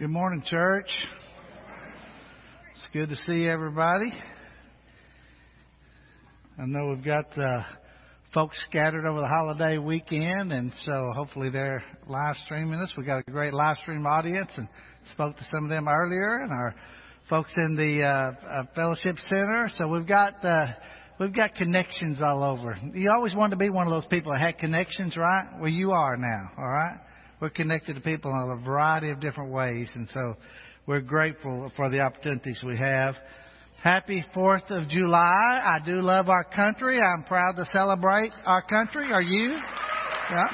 Good morning, church. It's good to see everybody. I know we've got uh, folks scattered over the holiday weekend, and so hopefully they're live streaming us. We've got a great live stream audience, and spoke to some of them earlier, and our folks in the uh, uh, fellowship center. So we've got uh, we've got connections all over. You always wanted to be one of those people that had connections, right? Well, you are now. All right. We're connected to people in a variety of different ways, and so we're grateful for the opportunities we have. Happy 4th of July. I do love our country. I'm proud to celebrate our country. Are you? Yeah.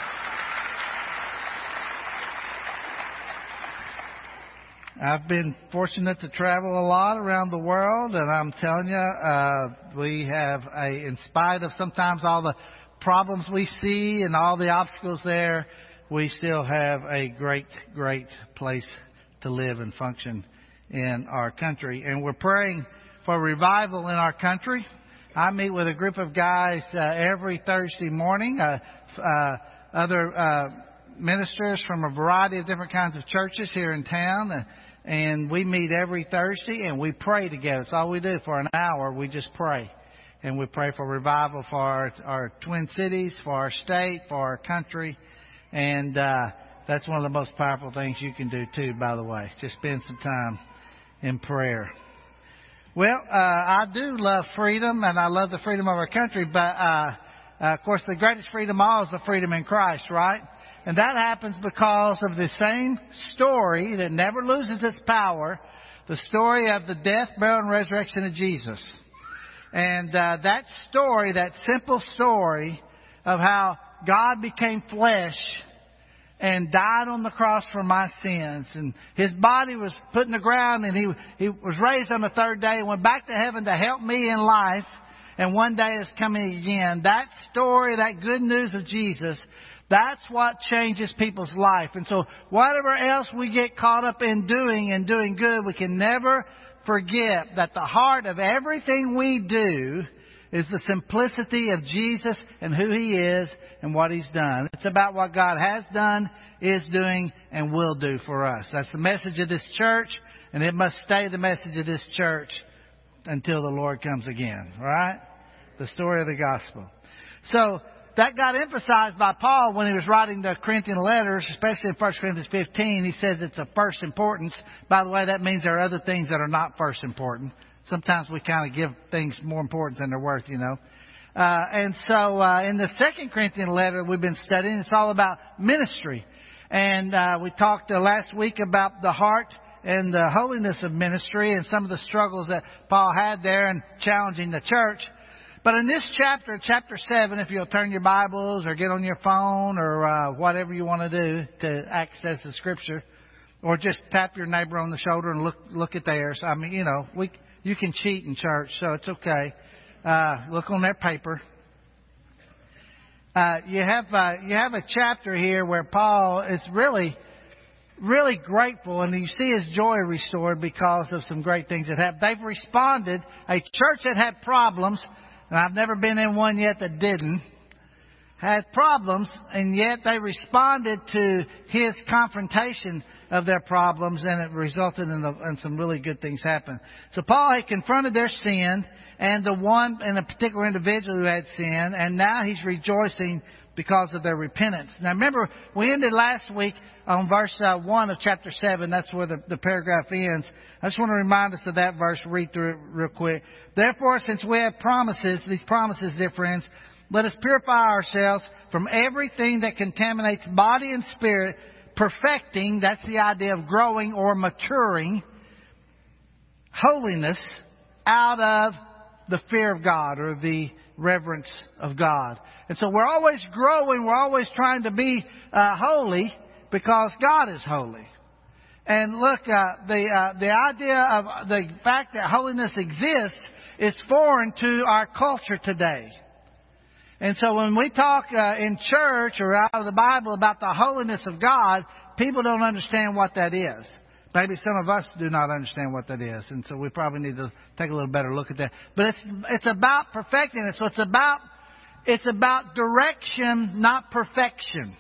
I've been fortunate to travel a lot around the world, and I'm telling you, uh, we have a, in spite of sometimes all the problems we see and all the obstacles there, we still have a great, great place to live and function in our country. And we're praying for revival in our country. I meet with a group of guys uh, every Thursday morning. Uh, uh, other uh, ministers from a variety of different kinds of churches here in town, uh, and we meet every Thursday and we pray together. That's all we do for an hour. We just pray, and we pray for revival for our, our Twin Cities, for our state, for our country and uh, that's one of the most powerful things you can do, too, by the way. Just spend some time in prayer. Well, uh, I do love freedom, and I love the freedom of our country, but uh, uh, of course, the greatest freedom of all is the freedom in Christ, right? And that happens because of the same story that never loses its power the story of the death, burial, and resurrection of Jesus. And uh, that story, that simple story of how God became flesh and died on the cross for my sins. And his body was put in the ground and he, he was raised on the third day and went back to heaven to help me in life. And one day is coming again. That story, that good news of Jesus, that's what changes people's life. And so whatever else we get caught up in doing and doing good, we can never forget that the heart of everything we do is the simplicity of Jesus and who He is and what He's done. It's about what God has done, is doing, and will do for us. That's the message of this church, and it must stay the message of this church until the Lord comes again. Right? The story of the gospel. So, that got emphasized by Paul when he was writing the Corinthian letters, especially in 1 Corinthians 15. He says it's of first importance. By the way, that means there are other things that are not first important sometimes we kind of give things more importance than they're worth, you know. Uh, and so uh, in the second Corinthian letter we've been studying, it's all about ministry. And uh, we talked uh, last week about the heart and the holiness of ministry and some of the struggles that Paul had there in challenging the church. But in this chapter, chapter 7, if you'll turn your Bibles or get on your phone or uh, whatever you want to do to access the scripture, or just tap your neighbor on the shoulder and look look at theirs. I mean, you know, we you can cheat in church, so it's okay. Uh, look on that paper. Uh, you have uh, you have a chapter here where Paul is really really grateful, and you see his joy restored because of some great things that happened. They've responded. A church that had problems, and I've never been in one yet that didn't had problems, and yet they responded to his confrontation of their problems, and it resulted in, the, in some really good things happen. So Paul had confronted their sin and the one and a particular individual who had sin, and now he's rejoicing because of their repentance. Now remember, we ended last week on verse uh, 1 of chapter 7. That's where the, the paragraph ends. I just want to remind us of that verse, read through it real quick. Therefore, since we have promises, these promises, dear friends, let us purify ourselves from everything that contaminates body and spirit, perfecting, that's the idea of growing or maturing, holiness out of the fear of God or the reverence of God. And so we're always growing, we're always trying to be uh, holy because God is holy. And look, uh, the uh, the idea of the fact that holiness exists is foreign to our culture today. And so when we talk uh, in church or out of the Bible about the holiness of God, people don't understand what that is. Maybe some of us do not understand what that is, and so we probably need to take a little better look at that. But it's it's about perfecting. So it's about it's about direction, not perfection.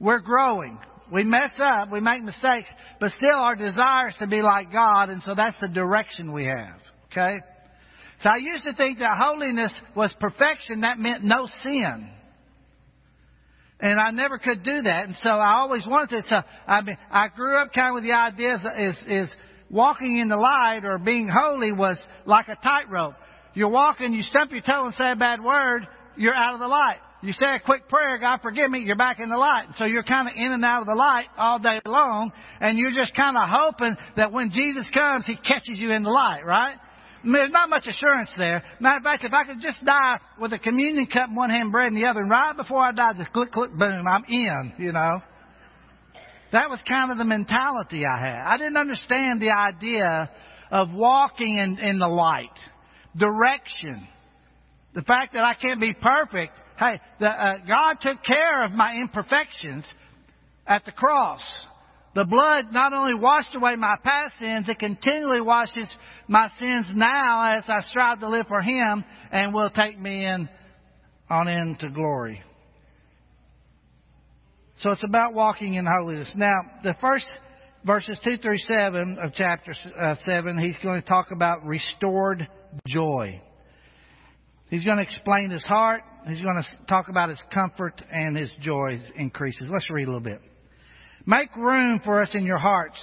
We're growing. We mess up, we make mistakes, but still our desire is to be like God, and so that's the direction we have. Okay? So I used to think that holiness was perfection, that meant no sin. And I never could do that. And so I always wanted to. So I mean, I grew up kind of with the idea is, is walking in the light or being holy was like a tightrope. You're walking, you stump your toe and say a bad word, you're out of the light. You say a quick prayer, God forgive me, you're back in the light. So you're kind of in and out of the light all day long, and you're just kind of hoping that when Jesus comes, He catches you in the light, right? There's not much assurance there. Matter of fact, if I could just die with a communion cup in one hand, bread in the other, and right before I die, just click, click, boom, I'm in, you know. That was kind of the mentality I had. I didn't understand the idea of walking in, in the light, direction, the fact that I can't be perfect. Hey, the, uh, God took care of my imperfections at the cross. The blood not only washed away my past sins, it continually washes my sins now as I strive to live for Him and will take me in on into glory. So it's about walking in holiness. Now, the first verses 2 through 7 of chapter uh, 7, he's going to talk about restored joy. He's going to explain his heart. He's going to talk about his comfort and his joy increases. Let's read a little bit. Make room for us in your hearts.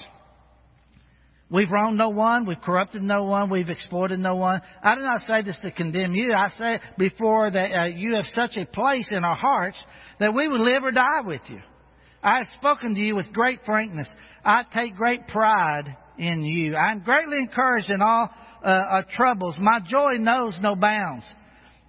We've wronged no one. We've corrupted no one. We've exploited no one. I do not say this to condemn you. I say before that uh, you have such a place in our hearts that we would live or die with you. I have spoken to you with great frankness. I take great pride in you. I am greatly encouraged in all uh, our troubles. My joy knows no bounds.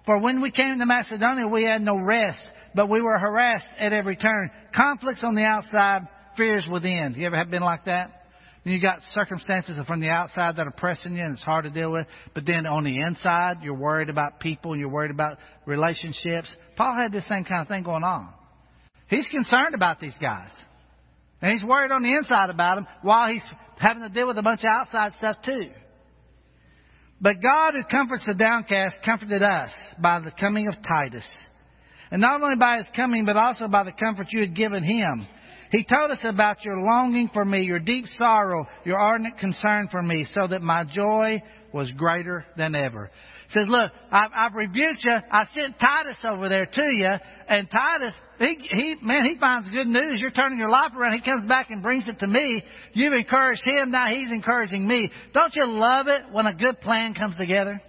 For when we came to Macedonia, we had no rest, but we were harassed at every turn. Conflicts on the outside, fears within. You ever have been like that? you got circumstances from the outside that are pressing you and it's hard to deal with. But then on the inside, you're worried about people, you're worried about relationships. Paul had this same kind of thing going on. He's concerned about these guys. And he's worried on the inside about them while he's having to deal with a bunch of outside stuff too. But God who comforts the downcast comforted us by the coming of Titus. And not only by his coming, but also by the comfort you had given him. He told us about your longing for me, your deep sorrow, your ardent concern for me, so that my joy was greater than ever. He says, look, I've, I've rebuked you. I sent Titus over there to you, and Titus, he, he, man, he finds good news. You're turning your life around. He comes back and brings it to me. You've encouraged him. Now he's encouraging me. Don't you love it when a good plan comes together?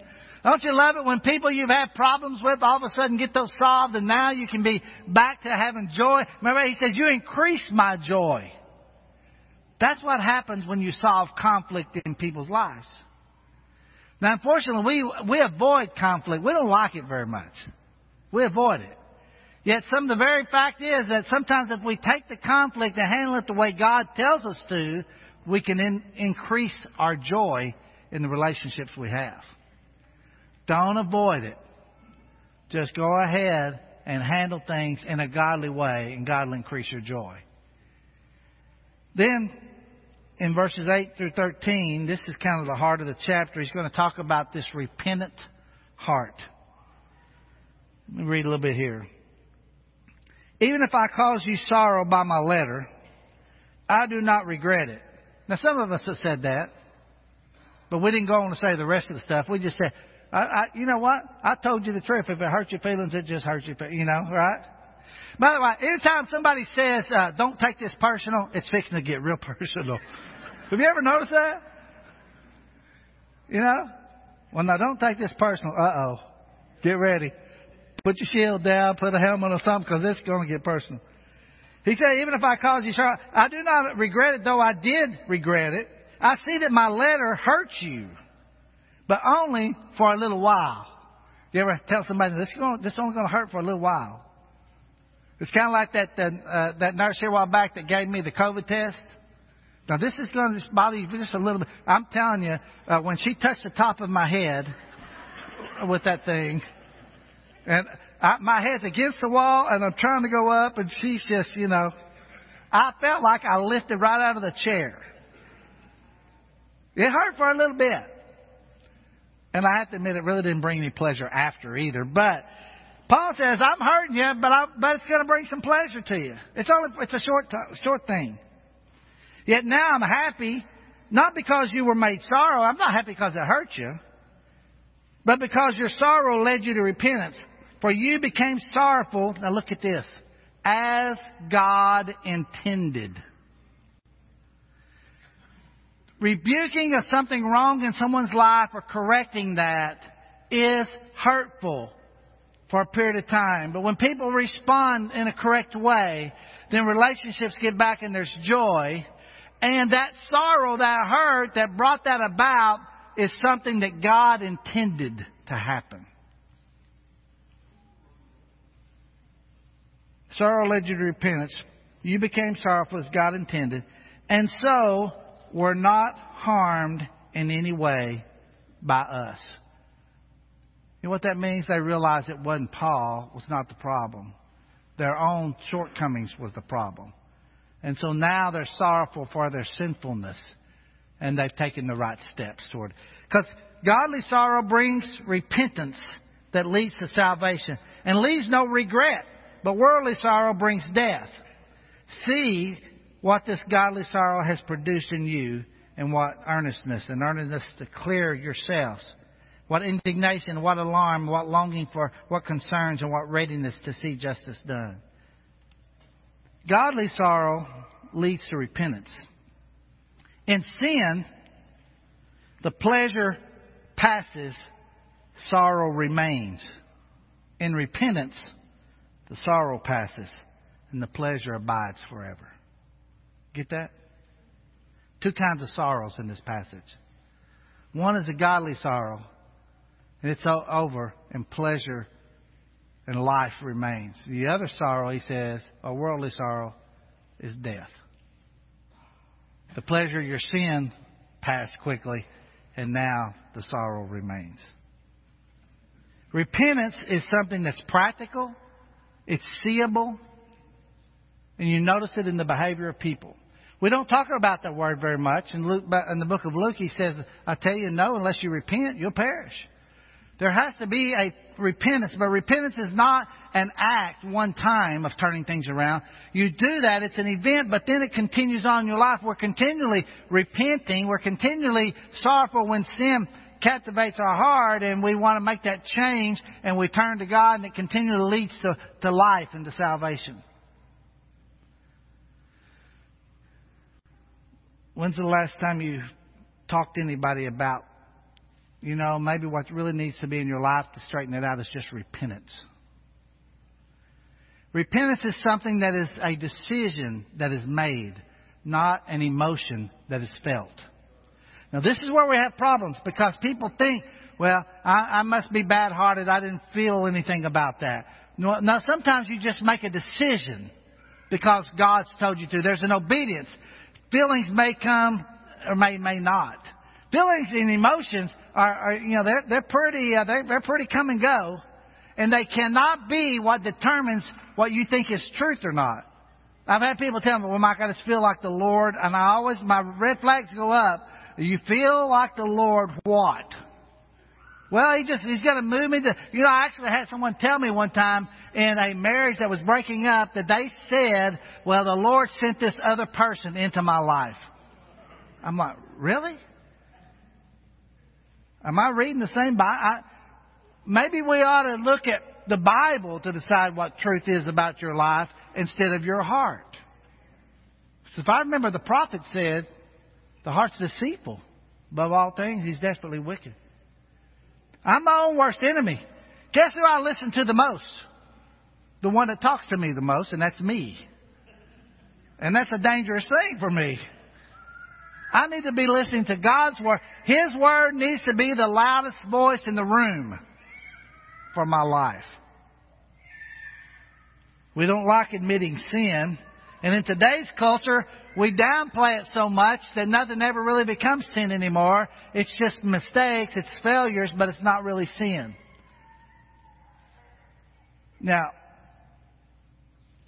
Don't you love it when people you've had problems with all of a sudden get those solved and now you can be back to having joy? Remember, he says, you increase my joy. That's what happens when you solve conflict in people's lives. Now, unfortunately, we, we avoid conflict. We don't like it very much. We avoid it. Yet some of the very fact is that sometimes if we take the conflict and handle it the way God tells us to, we can in, increase our joy in the relationships we have. Don't avoid it. Just go ahead and handle things in a godly way, and God will increase your joy. Then, in verses 8 through 13, this is kind of the heart of the chapter. He's going to talk about this repentant heart. Let me read a little bit here. Even if I cause you sorrow by my letter, I do not regret it. Now, some of us have said that, but we didn't go on to say the rest of the stuff. We just said, I, I, you know what? I told you the truth. If it hurts your feelings, it just hurts your feelings, you know, right? By the way, anytime somebody says, uh, don't take this personal, it's fixing to get real personal. Have you ever noticed that? You know? Well, now don't take this personal. Uh-oh. Get ready. Put your shield down, put a helmet or something, because it's going to get personal. He said, even if I cause you sorrow, I do not regret it, though I did regret it. I see that my letter hurts you but only for a little while. You ever tell somebody this is going, this is only going to hurt for a little while? It's kind of like that uh, that nurse here a while back that gave me the COVID test. Now this is going to bother you just a little bit. I'm telling you, uh, when she touched the top of my head with that thing, and I, my head's against the wall, and I'm trying to go up, and she's just, you know, I felt like I lifted right out of the chair. It hurt for a little bit. And I have to admit, it really didn't bring any pleasure after either. But Paul says, I'm hurting you, but, I, but it's going to bring some pleasure to you. It's only, it's a short, short thing. Yet now I'm happy, not because you were made sorrow. I'm not happy because it hurt you, but because your sorrow led you to repentance. For you became sorrowful. Now look at this. As God intended. Rebuking of something wrong in someone's life or correcting that is hurtful for a period of time. But when people respond in a correct way, then relationships get back and there's joy. And that sorrow, that hurt that brought that about is something that God intended to happen. Sorrow led you to repentance. You became sorrowful as God intended. And so were not harmed in any way by us. You know what that means? They realized it wasn't Paul was not the problem. Their own shortcomings was the problem. And so now they're sorrowful for their sinfulness and they've taken the right steps toward. Because godly sorrow brings repentance that leads to salvation and leaves no regret. But worldly sorrow brings death. See what this godly sorrow has produced in you and what earnestness and earnestness to clear yourselves. What indignation, what alarm, what longing for, what concerns, and what readiness to see justice done. Godly sorrow leads to repentance. In sin, the pleasure passes, sorrow remains. In repentance, the sorrow passes, and the pleasure abides forever. Get that? Two kinds of sorrows in this passage. One is a godly sorrow, and it's over, and pleasure and life remains. The other sorrow, he says, a worldly sorrow, is death. The pleasure of your sin passed quickly, and now the sorrow remains. Repentance is something that's practical, it's seeable, and you notice it in the behavior of people. We don't talk about that word very much. In, Luke, in the book of Luke, he says, I tell you, no, unless you repent, you'll perish. There has to be a repentance, but repentance is not an act one time of turning things around. You do that, it's an event, but then it continues on in your life. We're continually repenting, we're continually sorrowful when sin captivates our heart and we want to make that change and we turn to God and it continually leads to, to life and to salvation. When's the last time you talked to anybody about you know, maybe what really needs to be in your life to straighten it out is just repentance. Repentance is something that is a decision that is made, not an emotion that is felt. Now, this is where we have problems because people think, well, I, I must be bad hearted. I didn't feel anything about that. No, now, sometimes you just make a decision because God's told you to. There's an obedience. Feelings may come or may, may not. Feelings and emotions are, are you know, they're, they're pretty, uh, they're, they're pretty come and go. And they cannot be what determines what you think is truth or not. I've had people tell me, well, Mike, I just feel like the Lord, and I always, my red flags go up. You feel like the Lord what? Well, he just, he's going to move me to, you know, I actually had someone tell me one time in a marriage that was breaking up that they said, well, the Lord sent this other person into my life. I'm like, really? Am I reading the same Bible? maybe we ought to look at the Bible to decide what truth is about your life instead of your heart. So if I remember, the prophet said, the heart's deceitful. Above all things, he's desperately wicked. I'm my own worst enemy. Guess who I listen to the most? The one that talks to me the most, and that's me. And that's a dangerous thing for me. I need to be listening to God's Word. His Word needs to be the loudest voice in the room for my life. We don't like admitting sin. And in today's culture, we downplay it so much that nothing ever really becomes sin anymore. It's just mistakes, it's failures, but it's not really sin. Now,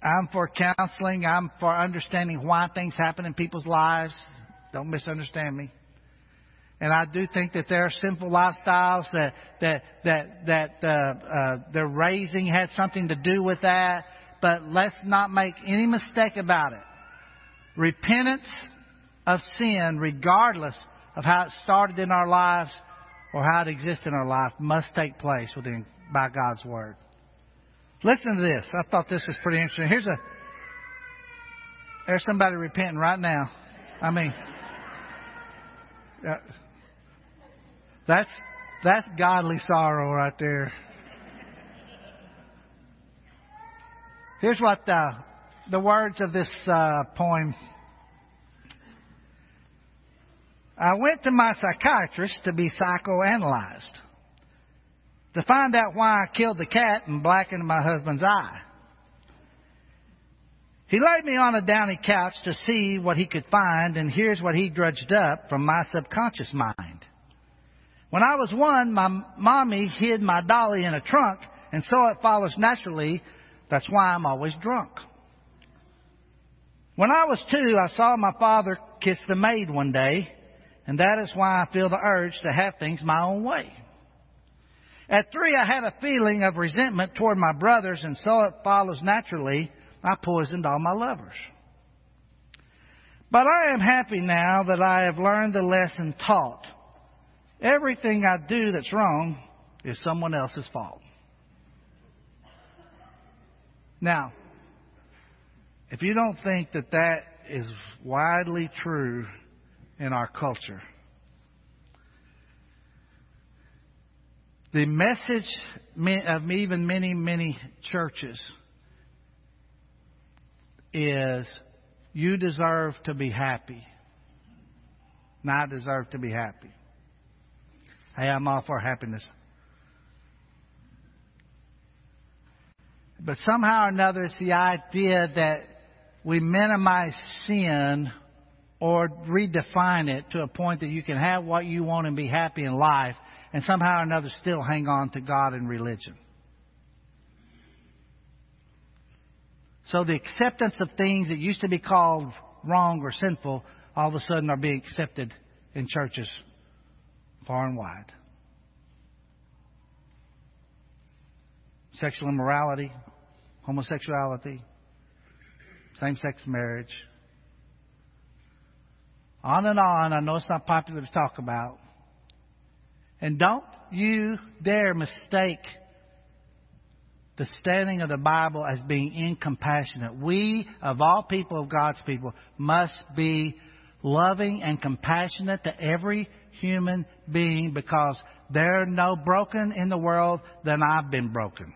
I'm for counseling. I'm for understanding why things happen in people's lives. Don't misunderstand me. And I do think that there are sinful lifestyles that that that that uh, uh, their raising had something to do with that. But let's not make any mistake about it. Repentance of sin, regardless of how it started in our lives or how it exists in our life, must take place within by God's word. Listen to this. I thought this was pretty interesting. Here's a there's somebody repenting right now. I mean, uh, that's that's godly sorrow right there. Here's what the the words of this uh, poem. I went to my psychiatrist to be psychoanalyzed to find out why I killed the cat and blackened my husband's eye. He laid me on a downy couch to see what he could find, and here's what he drudged up from my subconscious mind. When I was one, my mommy hid my dolly in a trunk, and so it follows naturally that's why I'm always drunk. When I was two, I saw my father kiss the maid one day, and that is why I feel the urge to have things my own way. At three, I had a feeling of resentment toward my brothers, and so it follows naturally I poisoned all my lovers. But I am happy now that I have learned the lesson taught. Everything I do that's wrong is someone else's fault. Now, if you don't think that that is widely true in our culture, the message of even many, many churches is you deserve to be happy. I deserve to be happy. Hey, I'm all for happiness. But somehow or another, it's the idea that we minimize sin or redefine it to a point that you can have what you want and be happy in life and somehow or another still hang on to God and religion. So the acceptance of things that used to be called wrong or sinful all of a sudden are being accepted in churches far and wide. Sexual immorality, homosexuality, same sex marriage. On and on. I know it's not popular to talk about. And don't you dare mistake the standing of the Bible as being incompassionate. We, of all people, of God's people, must be loving and compassionate to every human being because there are no broken in the world than I've been broken.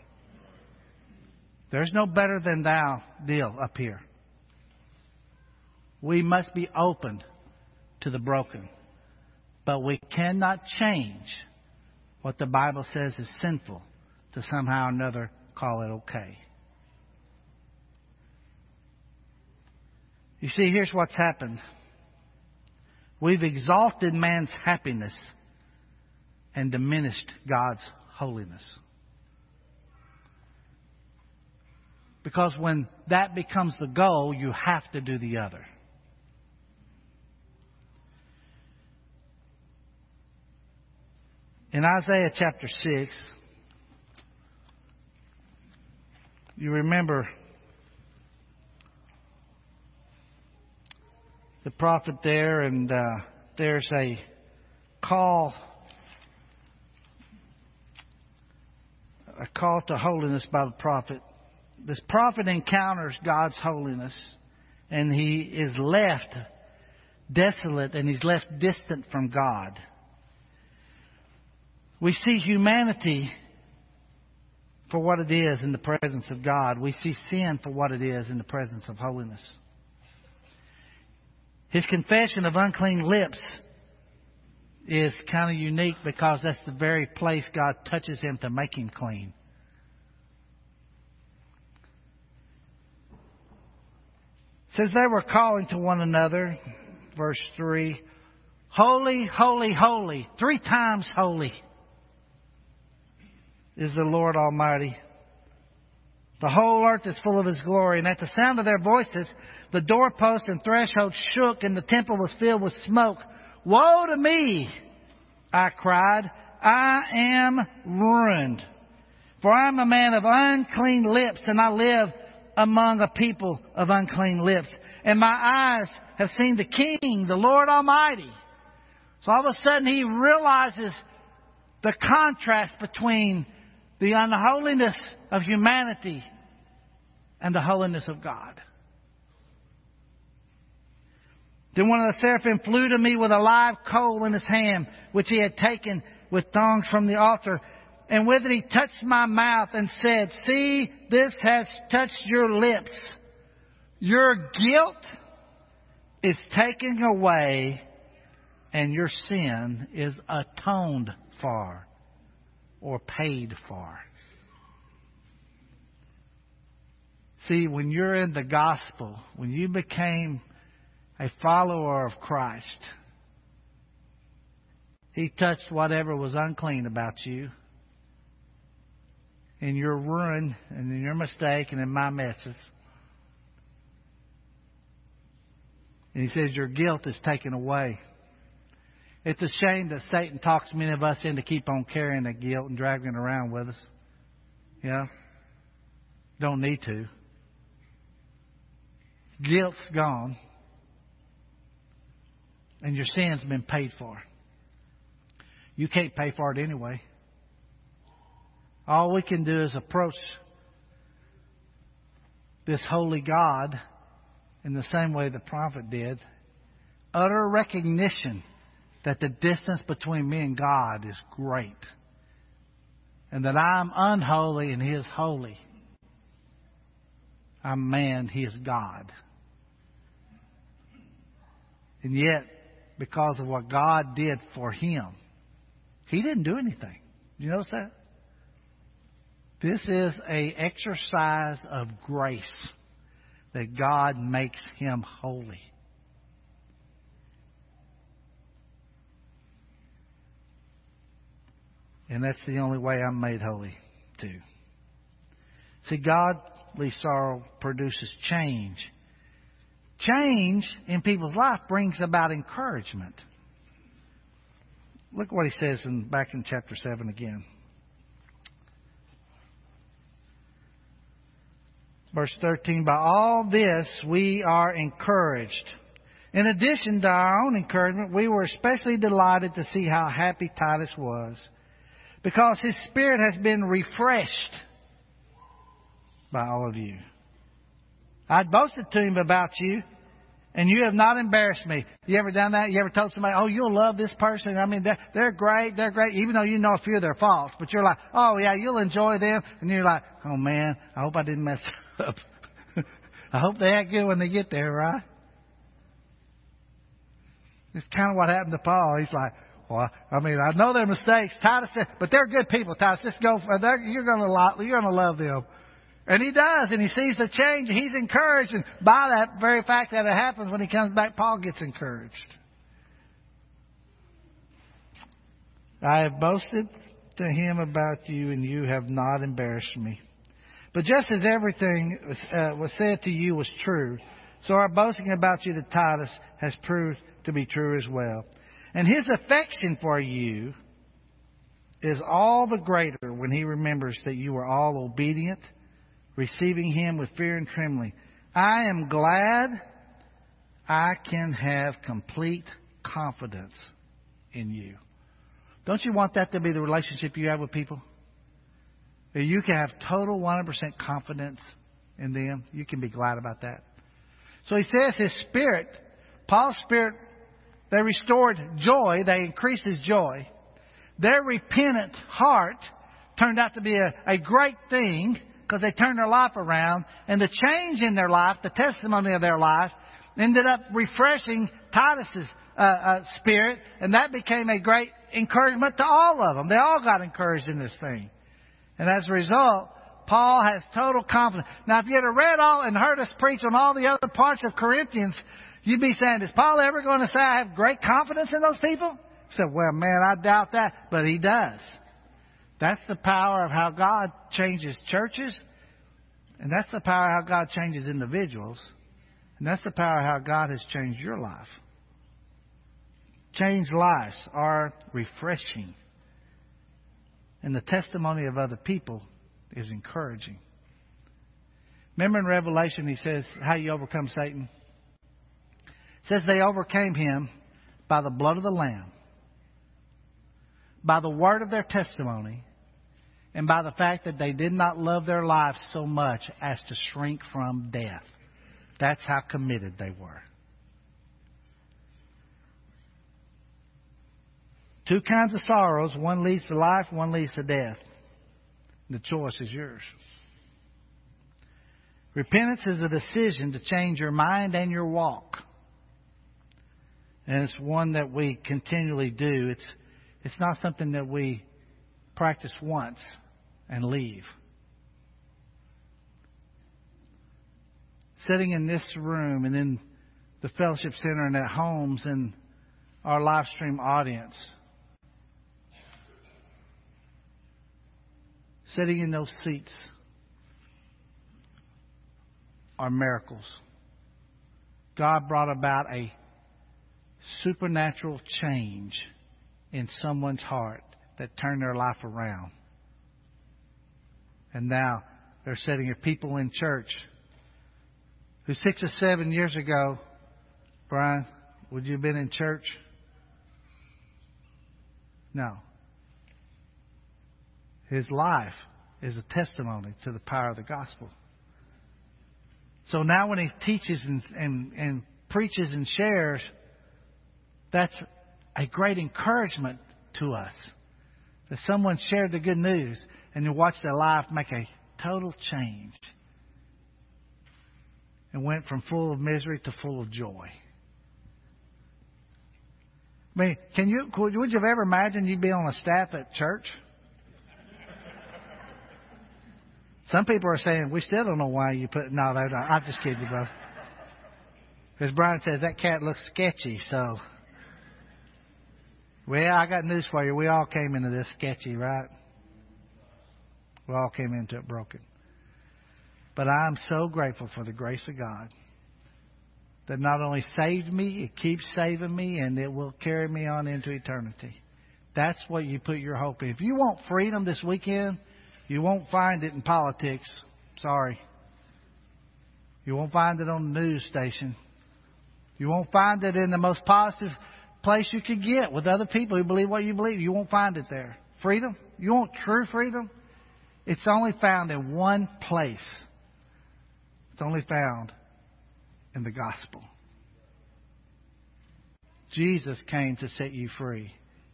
There's no better than thou deal up here. We must be open to the broken. But we cannot change what the Bible says is sinful to somehow or another call it okay. You see, here's what's happened. We've exalted man's happiness and diminished God's holiness. Because when that becomes the goal, you have to do the other. In Isaiah chapter 6, You remember the prophet there, and uh, there's a call, a call to holiness by the prophet. This prophet encounters God's holiness, and he is left desolate and he's left distant from God. We see humanity for what it is in the presence of God. We see sin for what it is in the presence of holiness. His confession of unclean lips is kind of unique because that's the very place God touches him to make him clean. Says they were calling to one another, verse 3, Holy, holy, holy, three times holy is the Lord Almighty. The whole earth is full of His glory. And at the sound of their voices, the doorpost and threshold shook and the temple was filled with smoke. Woe to me! I cried. I am ruined. For I am a man of unclean lips, and I live among a people of unclean lips. And my eyes have seen the King, the Lord Almighty. So all of a sudden he realizes the contrast between the unholiness of humanity and the holiness of God. Then one of the seraphim flew to me with a live coal in his hand, which he had taken with tongs from the altar. And with it he touched my mouth and said, See, this has touched your lips. Your guilt is taken away and your sin is atoned for or paid for. See, when you're in the gospel, when you became a follower of Christ, He touched whatever was unclean about you in your ruin and in your mistake and in my messes. And He says, Your guilt is taken away. It's a shame that Satan talks many of us into keep on carrying that guilt and dragging it around with us. Yeah? Don't need to. Guilt's gone. And your sin's been paid for. You can't pay for it anyway. All we can do is approach this holy God in the same way the prophet did. Utter recognition that the distance between me and God is great. And that I'm unholy and He is holy. I'm man, He is God. And yet, because of what God did for him, he didn't do anything. Do you notice that? This is a exercise of grace that God makes him holy. And that's the only way I'm made holy, too. See, godly sorrow produces change. Change in people's life brings about encouragement. Look what he says in, back in chapter 7 again. Verse 13, by all this we are encouraged. In addition to our own encouragement, we were especially delighted to see how happy Titus was because his spirit has been refreshed by all of you. I'd boasted to him about you, and you have not embarrassed me. You ever done that? You ever told somebody, "Oh, you'll love this person"? I mean, they're they're great, they're great, even though you know a few of their faults. But you're like, "Oh yeah, you'll enjoy them," and you're like, "Oh man, I hope I didn't mess up. I hope they act good when they get there, right?" It's kind of what happened to Paul. He's like, well, I mean, I know their mistakes. Titus but they're good people. Titus, just go. You're going to you're going to love them. And he does, and he sees the change, he's encouraged. And by that very fact that it happens, when he comes back, Paul gets encouraged. I have boasted to him about you, and you have not embarrassed me. But just as everything uh, was said to you was true, so our boasting about you to Titus has proved to be true as well. And his affection for you is all the greater when he remembers that you were all obedient receiving him with fear and trembling. I am glad I can have complete confidence in you. Don't you want that to be the relationship you have with people? You can have total 100% confidence in them. You can be glad about that. So he says his spirit, Paul's spirit, they restored joy, they increased his joy. Their repentant heart turned out to be a, a great thing because they turned their life around. And the change in their life, the testimony of their life, ended up refreshing Titus's uh, uh, spirit, and that became a great encouragement to all of them. They all got encouraged in this thing. And as a result, Paul has total confidence. Now, if you had read all and heard us preach on all the other parts of Corinthians, you'd be saying, is Paul ever going to say I have great confidence in those people? I said, well, man, I doubt that, but he does. That's the power of how God changes churches. And that's the power of how God changes individuals. And that's the power of how God has changed your life. changed lives are refreshing. And the testimony of other people is encouraging. Remember in Revelation, he says, How you overcome Satan? It says they overcame him by the blood of the Lamb, by the word of their testimony, and by the fact that they did not love their lives so much as to shrink from death. That's how committed they were. Two kinds of sorrows. One leads to life, one leads to death. The choice is yours. Repentance is a decision to change your mind and your walk. And it's one that we continually do. It's, it's not something that we practice once and leave. Sitting in this room and in the fellowship center and at homes and our live stream audience. Sitting in those seats are miracles. God brought about a supernatural change in someone's heart that turned their life around. And now they're sitting here, people in church who six or seven years ago, Brian, would you have been in church? No. His life is a testimony to the power of the gospel. So now when he teaches and, and, and preaches and shares, that's a great encouragement to us. That someone shared the good news and you watch their life make a total change and went from full of misery to full of joy. I mean, can you, would you have ever imagined you'd be on a staff at church? Some people are saying, we still don't know why you put, no, no, no I'm just kidding, bro. As Brian says, that cat looks sketchy, so. Well, I got news for you. We all came into this sketchy, right? We all came into it broken. But I'm so grateful for the grace of God that not only saved me, it keeps saving me, and it will carry me on into eternity. That's what you put your hope in. If you want freedom this weekend, you won't find it in politics. Sorry. You won't find it on the news station. You won't find it in the most positive place you could get with other people who believe what you believe. You won't find it there. Freedom? You want true freedom? It's only found in one place. It's only found in the gospel. Jesus came to set you free.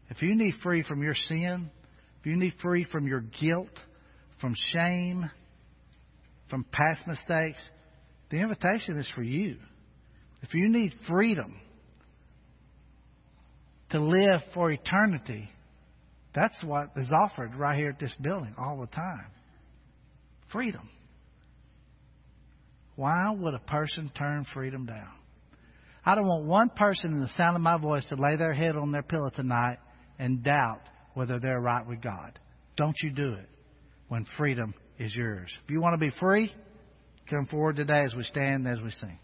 If you need free from your sin, if you need free from your guilt, from shame, from past mistakes, the invitation is for you. If you need freedom to live for eternity, that's what is offered right here at this building all the time. Freedom. Why would a person turn freedom down? I don't want one person in the sound of my voice to lay their head on their pillow tonight and doubt whether they're right with God. Don't you do it when freedom is yours. If you want to be free, come forward today as we stand as we sing.